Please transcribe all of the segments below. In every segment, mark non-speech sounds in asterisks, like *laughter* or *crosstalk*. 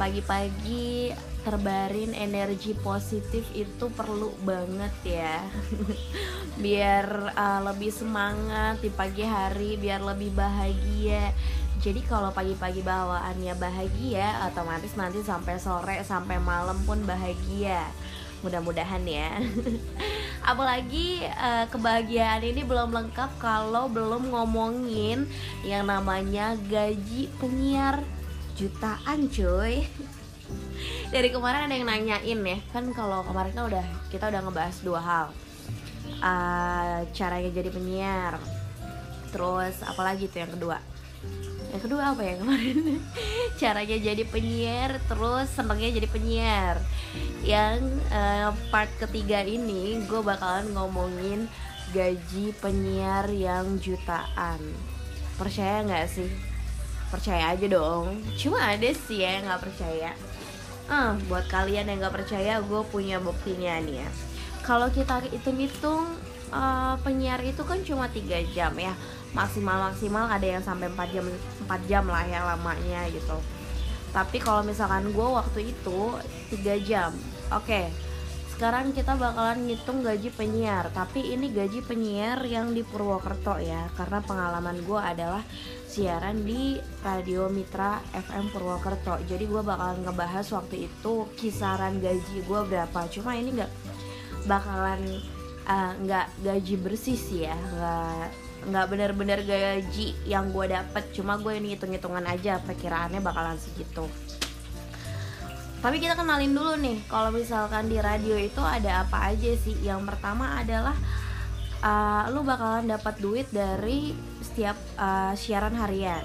pagi-pagi terbarin energi positif itu perlu banget ya. *laughs* Biar uh, lebih semangat di pagi hari biar lebih bahagia. Jadi kalau pagi-pagi bawaannya bahagia otomatis nanti sampai sore sampai malam pun bahagia. Mudah-mudahan ya. *laughs* Apalagi uh, kebahagiaan ini belum lengkap kalau belum ngomongin yang namanya gaji penyiar jutaan cuy. *laughs* Dari kemarin ada yang nanyain ya kan kalau kemarin kan udah kita udah ngebahas dua hal. Uh, caranya jadi penyiar. Terus apalagi tuh yang kedua? Yang kedua apa ya kemarin? *laughs* Caranya jadi penyiar terus senengnya jadi penyiar. Yang uh, part ketiga ini gue bakalan ngomongin gaji penyiar yang jutaan. Percaya nggak sih percaya aja dong. Cuma ada sih ya nggak percaya. Uh, buat kalian yang nggak percaya gue punya buktinya nih ya. Kalau kita hitung-hitung uh, penyiar itu kan cuma tiga jam ya. Maksimal maksimal ada yang sampai 4 jam 4 jam lah ya lamanya gitu. Tapi kalau misalkan gue waktu itu 3 jam. Oke okay, sekarang kita bakalan ngitung gaji penyiar tapi ini gaji penyiar yang di Purwokerto ya karena pengalaman gue adalah siaran di Radio Mitra FM Purwokerto. Jadi gue bakalan ngebahas waktu itu kisaran gaji gue berapa. Cuma ini nggak bakalan eh, nggak uh, gaji bersih sih ya nggak nggak bener-bener gaji yang gue dapet. Cuma gue ini hitung-hitungan aja perkiraannya bakalan segitu tapi kita kenalin dulu nih kalau misalkan di radio itu ada apa aja sih? Yang pertama adalah uh, lu bakalan dapat duit dari setiap uh, siaran harian.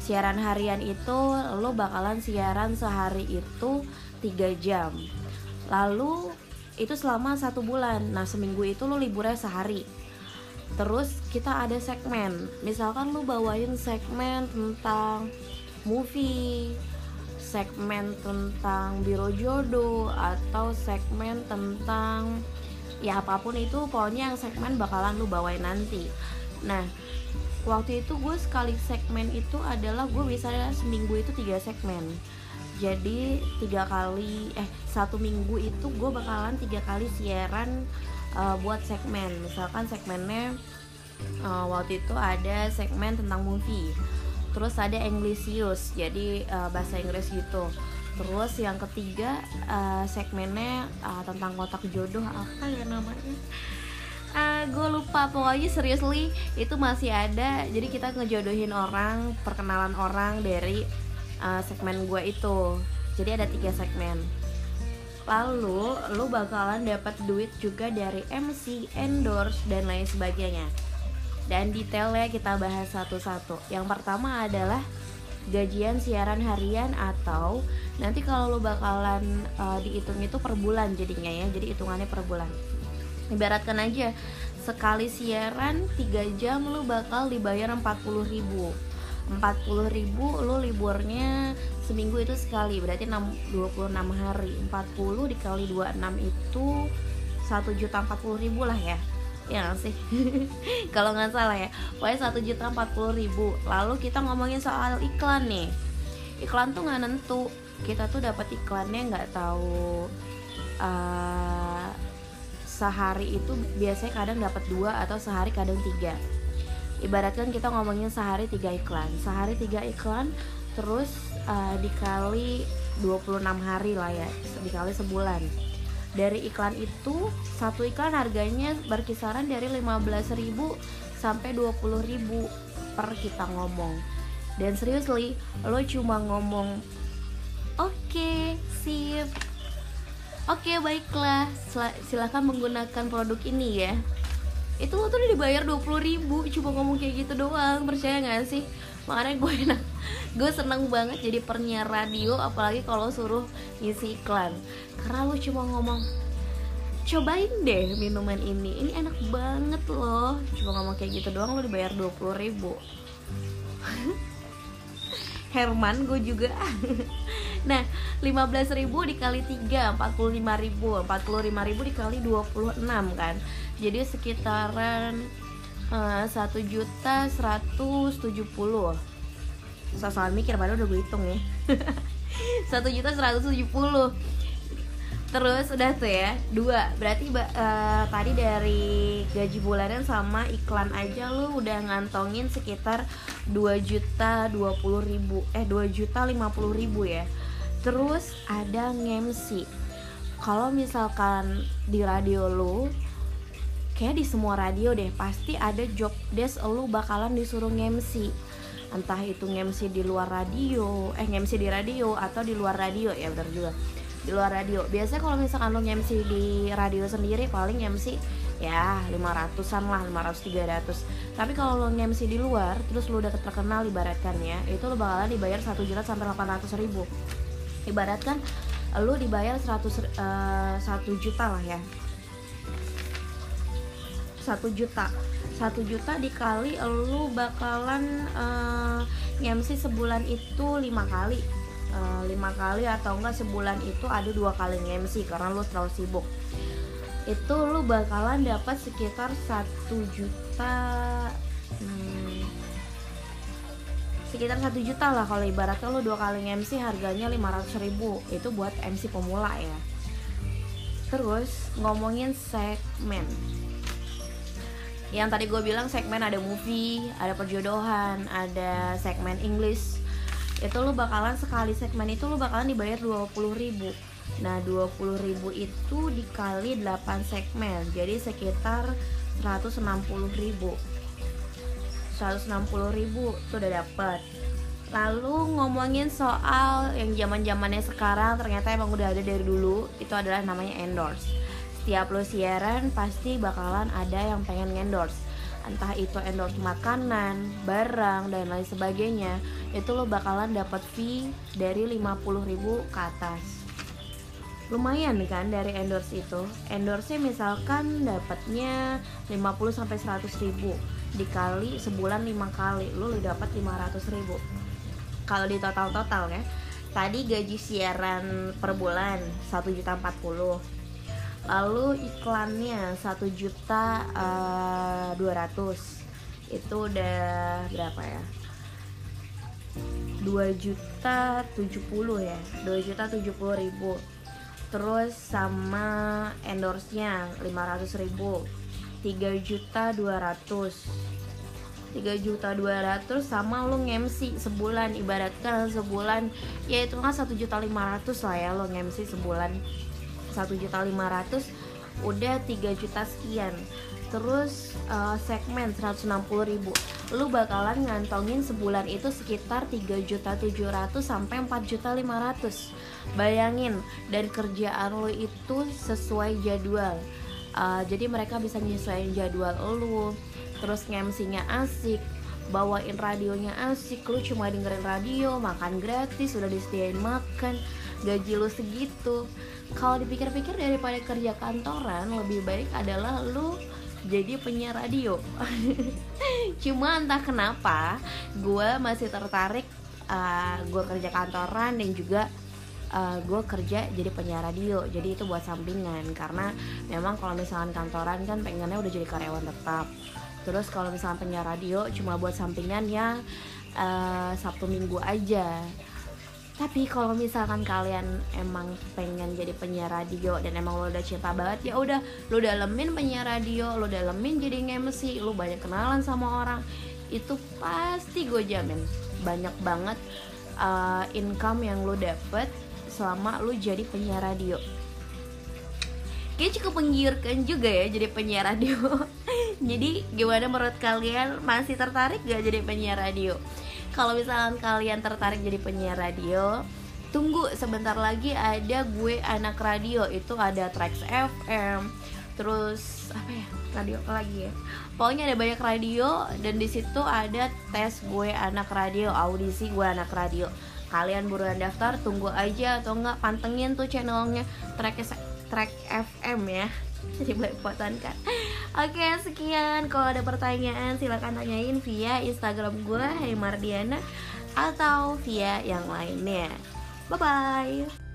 Siaran harian itu lu bakalan siaran sehari itu tiga jam. Lalu itu selama satu bulan. Nah seminggu itu lu liburnya sehari. Terus kita ada segmen. Misalkan lu bawain segmen tentang movie segmen tentang biro jodoh atau segmen tentang ya apa pun itu pokoknya yang segmen bakalan lu bawain nanti. Nah waktu itu gue sekali segmen itu adalah gue bisa seminggu itu tiga segmen. Jadi tiga kali eh satu minggu itu gue bakalan tiga kali siaran uh, buat segmen. Misalkan segmennya uh, waktu itu ada segmen tentang movie terus ada Englishus jadi uh, bahasa Inggris gitu. Terus yang ketiga uh, segmennya uh, tentang kotak jodoh apa ya namanya? Uh, gue lupa pokoknya seriously itu masih ada. Jadi kita ngejodohin orang perkenalan orang dari uh, segmen gue itu. Jadi ada tiga segmen. Lalu lu bakalan dapat duit juga dari MC, endorse dan lain sebagainya. Dan detailnya kita bahas satu-satu. Yang pertama adalah gajian siaran harian atau nanti kalau lu bakalan uh, dihitung itu per bulan jadinya ya. Jadi hitungannya per bulan. Ibaratkan aja sekali siaran 3 jam lu bakal dibayar 40 ribu 40 ribu lu liburnya seminggu itu sekali berarti 6, 26 hari 40 dikali 26 itu 1 juta 40 ribu lah ya ya gak sih? *laughs* Kalau nggak salah ya. Pokoknya 1 juta 40 ribu. Lalu kita ngomongin soal iklan nih. Iklan tuh nggak nentu. Kita tuh dapat iklannya nggak tahu uh, sehari itu biasanya kadang dapat dua atau sehari kadang tiga. Ibaratkan kita ngomongin sehari tiga iklan. Sehari tiga iklan terus uh, dikali 26 hari lah ya. Dikali sebulan dari iklan itu satu iklan harganya berkisaran dari 15.000 sampai 20.000 per kita ngomong. Dan seriously lo cuma ngomong oke okay, sip. Oke okay, baiklah silahkan menggunakan produk ini ya. Itu lo tuh udah dibayar 20 ribu cuma ngomong kayak gitu doang. Percaya gak sih makanya gue enak. Gue seneng banget jadi penyiar radio apalagi kalau suruh ngisi iklan. Karena lo cuma ngomong cobain deh minuman ini ini enak banget loh. Cuma ngomong kayak gitu doang lo dibayar 20 ribu. *laughs* Herman gue juga. *laughs* Nah 15 ribu dikali 3 45 ribu. 45 ribu dikali 26 kan. Jadi sekitaran satu juta 170 Soal-soal mikir padahal udah gue hitung ya *laughs* satu juta seratus tujuh puluh. Terus udah tuh ya dua. Berarti uh, tadi dari gaji bulanan sama iklan aja lu udah ngantongin sekitar 2 juta 20 ribu. Eh 2 juta 50 ribu ya. Terus ada ngemsi kalau misalkan di radio lu kayak di semua radio deh pasti ada job desk lu bakalan disuruh ngemsi entah itu ngemsi di luar radio eh ngemsi di radio atau di luar radio ya benar juga di luar radio. Biasanya kalau misalkan lo MC di radio sendiri paling MC ya 500an lah 500 300 tapi kalau lo MC di luar terus lo udah terkenal ibaratkan ya itu lo bakalan dibayar 1 juta sampai 800 ribu. Ibaratkan lo dibayar 100 uh, 1 juta lah ya 1 juta. 1 juta dikali lo bakalan uh, eh, MC sebulan itu lima kali. Eh, lima kali atau enggak sebulan itu ada dua kali nge-MC karena lu terlalu sibuk. Itu lu bakalan dapat sekitar satu juta hmm, sekitar satu juta lah kalau ibaratnya lu dua kali nge-MC harganya 500 ribu. Itu buat MC pemula ya. Terus ngomongin segmen yang tadi gue bilang segmen ada movie, ada perjodohan, ada segmen English, itu lu bakalan sekali segmen itu lu bakalan dibayar 20 ribu. Nah 20 ribu itu dikali 8 segmen. Jadi sekitar 160 ribu. 160 ribu itu udah dapet. Lalu ngomongin soal yang zaman zamannya sekarang ternyata emang udah ada dari dulu itu adalah namanya endorse setiap lo siaran pasti bakalan ada yang pengen endorse entah itu endorse makanan, barang dan lain sebagainya, itu lo bakalan dapat fee dari 50.000 ke atas. Lumayan kan dari endorse itu. Endorse misalkan dapatnya 50 sampai 100 ribu dikali sebulan 5 kali, lo udah dapat 500 ribu. Kalau di total-total ya, tadi gaji siaran per bulan 1 juta 40 lalu iklannya satu juta eh, dua ratus. Itu udah berapa ya? Dua juta tujuh puluh ya. Dua juta tujuh puluh ribu. Terus sama endorse-nya lima ratus ribu. Tiga juta dua ratus. Tiga juta dua ratus sama lo ngemsi sebulan. Ibaratkan sebulan ya itu kan satu juta lima ratus lah ya lo ngemsi sebulan satu juta lima ratus udah 3 juta sekian. Terus uh, segmen 160 ribu. Lu bakalan ngantongin sebulan itu sekitar 3 juta 700 sampai 4 juta 500 bayangin dan kerjaan lu itu sesuai jadwal. Uh, jadi mereka bisa nyesuaiin jadwal lu terus ngemsinya asik bawain radionya asik lu cuma dengerin radio makan gratis udah disediain makan gaji lu segitu kalau dipikir-pikir daripada kerja kantoran lebih baik adalah lu jadi penyiar radio. *laughs* Cuma entah kenapa gue masih tertarik uh, gue kerja kantoran dan juga uh, gue kerja jadi penyiar radio. Jadi itu buat sampingan karena memang kalau misalkan kantoran kan pengennya udah jadi karyawan tetap. Terus kalau misalkan penyiar radio cuma buat sampingan ya uh, sabtu minggu aja tapi kalau misalkan kalian emang pengen jadi penyiar radio dan emang lo udah cinta banget ya udah lo dalemin penyiar radio lo dalemin jadi nge-MC lo banyak kenalan sama orang itu pasti gue jamin banyak banget uh, income yang lo dapet selama lo jadi penyiar radio. Kayaknya cukup menggiurkan juga ya jadi penyiar radio. *laughs* Jadi gimana menurut kalian? Masih tertarik gak jadi penyiar radio? Kalau misalkan kalian tertarik jadi penyiar radio tunggu sebentar lagi ada gue anak radio. Itu ada Trax FM terus apa ya radio lagi ya? Pokoknya ada banyak radio dan di situ ada tes gue anak radio audisi gue anak radio. Kalian buruan daftar tunggu aja atau enggak pantengin tuh channelnya Track Track FM ya *laughs* jadi belepotan kan oke sekian. Kalau ada pertanyaan silahkan tanyain via instagram gue Hey Mardiana atau via yang lainnya. Bye bye